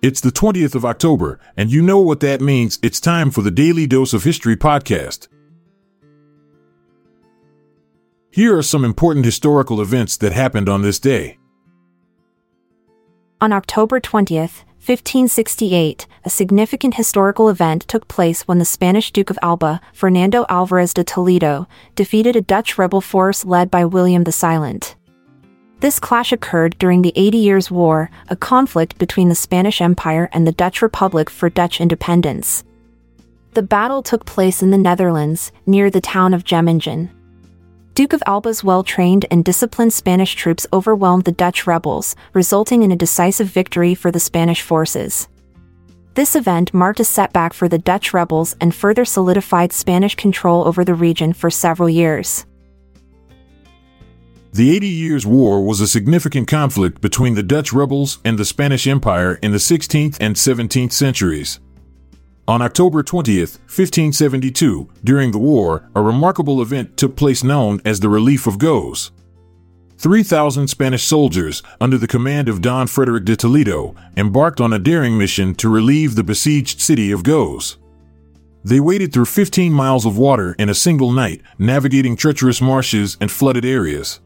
It's the 20th of October, and you know what that means. It's time for the Daily Dose of History podcast. Here are some important historical events that happened on this day. On October 20th, 1568, a significant historical event took place when the Spanish Duke of Alba, Fernando Alvarez de Toledo, defeated a Dutch rebel force led by William the Silent. This clash occurred during the Eighty Years' War, a conflict between the Spanish Empire and the Dutch Republic for Dutch independence. The battle took place in the Netherlands, near the town of Gemmingen. Duke of Alba's well trained and disciplined Spanish troops overwhelmed the Dutch rebels, resulting in a decisive victory for the Spanish forces. This event marked a setback for the Dutch rebels and further solidified Spanish control over the region for several years. The Eighty Years' War was a significant conflict between the Dutch rebels and the Spanish Empire in the 16th and 17th centuries. On October 20th, 1572, during the war, a remarkable event took place known as the Relief of Goes. 3,000 Spanish soldiers, under the command of Don Frederick de Toledo, embarked on a daring mission to relieve the besieged city of Goes. They waded through 15 miles of water in a single night, navigating treacherous marshes and flooded areas.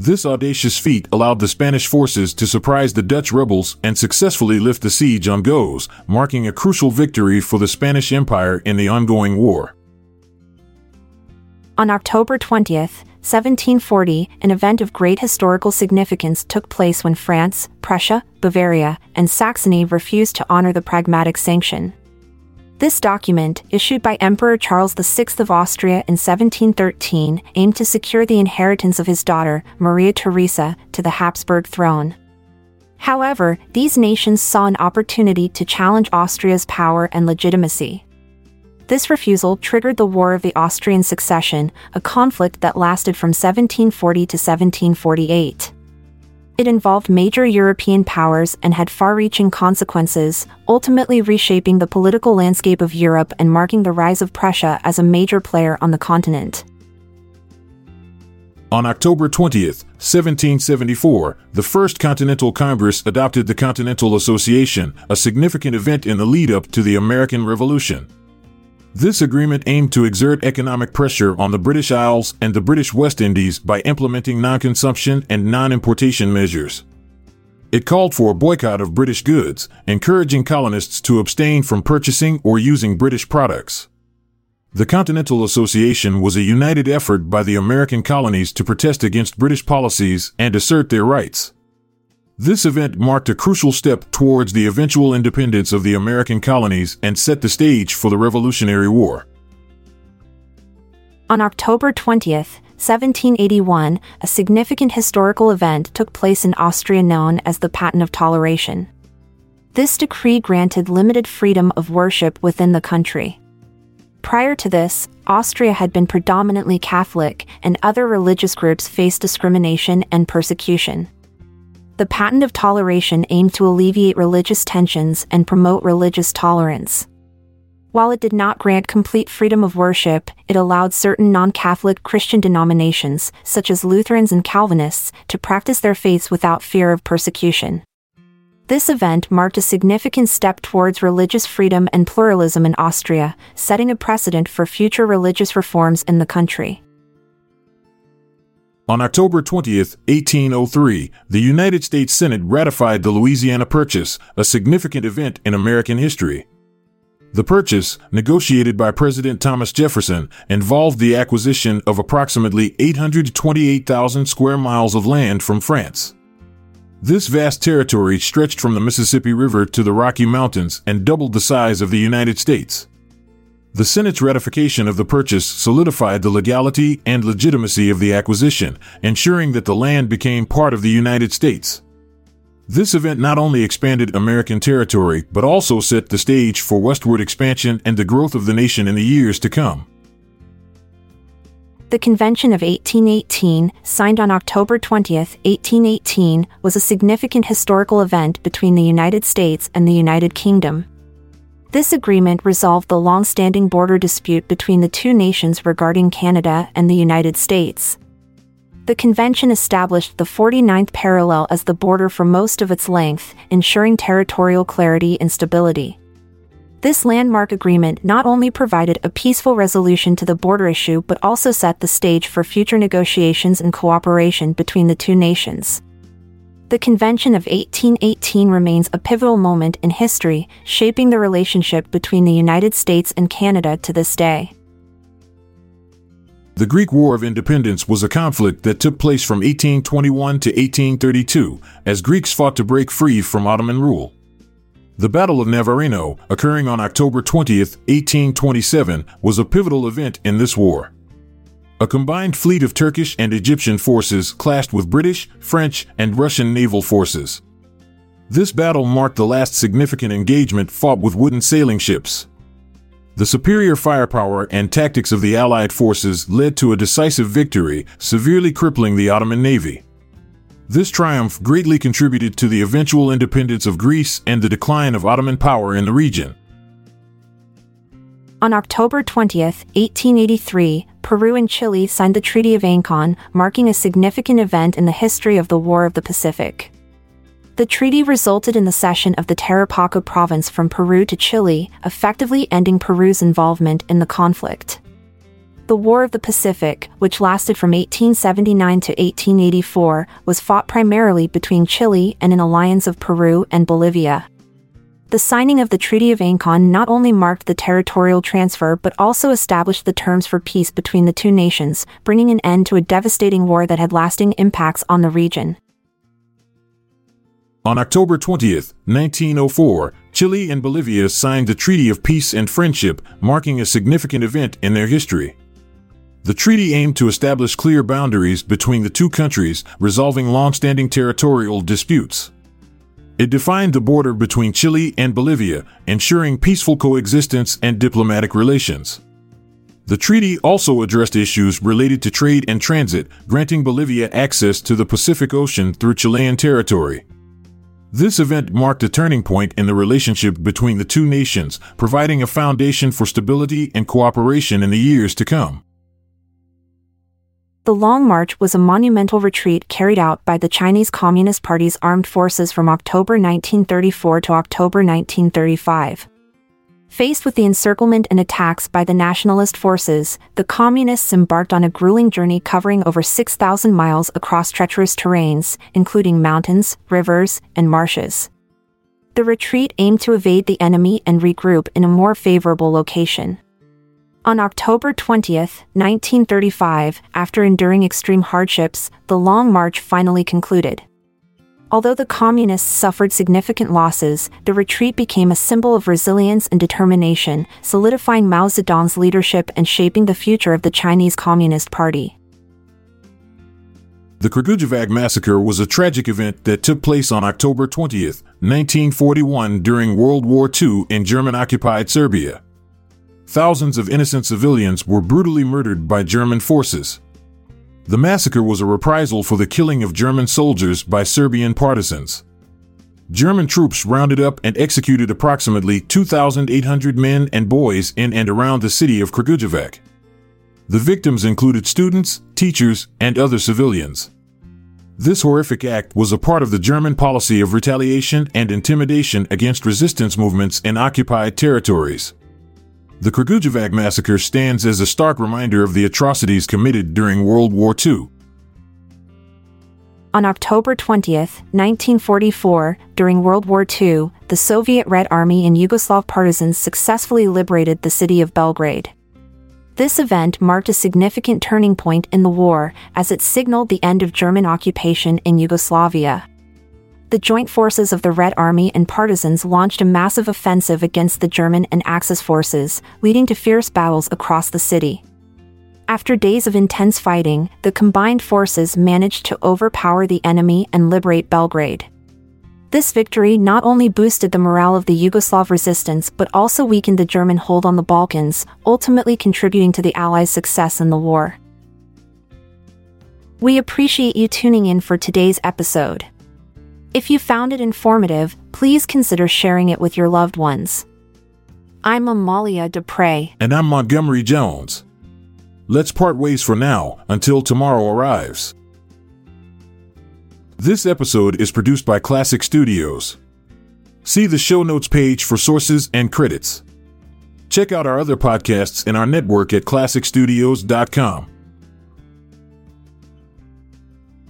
This audacious feat allowed the Spanish forces to surprise the Dutch rebels and successfully lift the siege on Goes, marking a crucial victory for the Spanish Empire in the ongoing war. On October 20th, 1740, an event of great historical significance took place when France, Prussia, Bavaria, and Saxony refused to honor the Pragmatic Sanction. This document, issued by Emperor Charles VI of Austria in 1713, aimed to secure the inheritance of his daughter, Maria Theresa, to the Habsburg throne. However, these nations saw an opportunity to challenge Austria's power and legitimacy. This refusal triggered the War of the Austrian Succession, a conflict that lasted from 1740 to 1748. It involved major European powers and had far reaching consequences, ultimately reshaping the political landscape of Europe and marking the rise of Prussia as a major player on the continent. On October 20th, 1774, the First Continental Congress adopted the Continental Association, a significant event in the lead up to the American Revolution. This agreement aimed to exert economic pressure on the British Isles and the British West Indies by implementing non consumption and non importation measures. It called for a boycott of British goods, encouraging colonists to abstain from purchasing or using British products. The Continental Association was a united effort by the American colonies to protest against British policies and assert their rights. This event marked a crucial step towards the eventual independence of the American colonies and set the stage for the Revolutionary War. On October 20th, 1781, a significant historical event took place in Austria known as the Patent of Toleration. This decree granted limited freedom of worship within the country. Prior to this, Austria had been predominantly Catholic, and other religious groups faced discrimination and persecution. The Patent of Toleration aimed to alleviate religious tensions and promote religious tolerance. While it did not grant complete freedom of worship, it allowed certain non Catholic Christian denominations, such as Lutherans and Calvinists, to practice their faiths without fear of persecution. This event marked a significant step towards religious freedom and pluralism in Austria, setting a precedent for future religious reforms in the country. On October 20, 1803, the United States Senate ratified the Louisiana Purchase, a significant event in American history. The purchase, negotiated by President Thomas Jefferson, involved the acquisition of approximately 828,000 square miles of land from France. This vast territory stretched from the Mississippi River to the Rocky Mountains and doubled the size of the United States. The Senate's ratification of the purchase solidified the legality and legitimacy of the acquisition, ensuring that the land became part of the United States. This event not only expanded American territory, but also set the stage for westward expansion and the growth of the nation in the years to come. The Convention of 1818, signed on October 20, 1818, was a significant historical event between the United States and the United Kingdom. This agreement resolved the long standing border dispute between the two nations regarding Canada and the United States. The convention established the 49th parallel as the border for most of its length, ensuring territorial clarity and stability. This landmark agreement not only provided a peaceful resolution to the border issue but also set the stage for future negotiations and cooperation between the two nations. The Convention of 1818 remains a pivotal moment in history, shaping the relationship between the United States and Canada to this day. The Greek War of Independence was a conflict that took place from 1821 to 1832 as Greeks fought to break free from Ottoman rule. The Battle of Navarino, occurring on October 20, 1827, was a pivotal event in this war. A combined fleet of Turkish and Egyptian forces clashed with British, French, and Russian naval forces. This battle marked the last significant engagement fought with wooden sailing ships. The superior firepower and tactics of the Allied forces led to a decisive victory, severely crippling the Ottoman navy. This triumph greatly contributed to the eventual independence of Greece and the decline of Ottoman power in the region. On October 20, 1883, Peru and Chile signed the Treaty of Ancon, marking a significant event in the history of the War of the Pacific. The treaty resulted in the cession of the Tarapacá province from Peru to Chile, effectively ending Peru's involvement in the conflict. The War of the Pacific, which lasted from 1879 to 1884, was fought primarily between Chile and an alliance of Peru and Bolivia. The signing of the Treaty of Ancon not only marked the territorial transfer but also established the terms for peace between the two nations, bringing an end to a devastating war that had lasting impacts on the region. On October 20, 1904, Chile and Bolivia signed the Treaty of Peace and Friendship, marking a significant event in their history. The treaty aimed to establish clear boundaries between the two countries, resolving long-standing territorial disputes. It defined the border between Chile and Bolivia, ensuring peaceful coexistence and diplomatic relations. The treaty also addressed issues related to trade and transit, granting Bolivia access to the Pacific Ocean through Chilean territory. This event marked a turning point in the relationship between the two nations, providing a foundation for stability and cooperation in the years to come. The Long March was a monumental retreat carried out by the Chinese Communist Party's armed forces from October 1934 to October 1935. Faced with the encirclement and attacks by the nationalist forces, the Communists embarked on a grueling journey covering over 6,000 miles across treacherous terrains, including mountains, rivers, and marshes. The retreat aimed to evade the enemy and regroup in a more favorable location. On October 20, 1935, after enduring extreme hardships, the Long March finally concluded. Although the Communists suffered significant losses, the retreat became a symbol of resilience and determination, solidifying Mao Zedong's leadership and shaping the future of the Chinese Communist Party. The Kragujevac massacre was a tragic event that took place on October 20, 1941 during World War II in German-occupied Serbia thousands of innocent civilians were brutally murdered by German forces. The massacre was a reprisal for the killing of German soldiers by Serbian partisans. German troops rounded up and executed approximately 2,800 men and boys in and around the city of Kragujevac. The victims included students, teachers, and other civilians. This horrific act was a part of the German policy of retaliation and intimidation against resistance movements in occupied territories. The Kragujevac massacre stands as a stark reminder of the atrocities committed during World War II. On October 20, 1944, during World War II, the Soviet Red Army and Yugoslav partisans successfully liberated the city of Belgrade. This event marked a significant turning point in the war as it signaled the end of German occupation in Yugoslavia the joint forces of the Red Army and partisans launched a massive offensive against the German and Axis forces, leading to fierce battles across the city. After days of intense fighting, the combined forces managed to overpower the enemy and liberate Belgrade. This victory not only boosted the morale of the Yugoslav resistance but also weakened the German hold on the Balkans, ultimately contributing to the Allies' success in the war. We appreciate you tuning in for today's episode. If you found it informative, please consider sharing it with your loved ones. I'm Amalia Dupre. And I'm Montgomery Jones. Let's part ways for now until tomorrow arrives. This episode is produced by Klassic Studios. See the show notes page for sources and credits. Check out our other podcasts in our network at klassicstudios.com.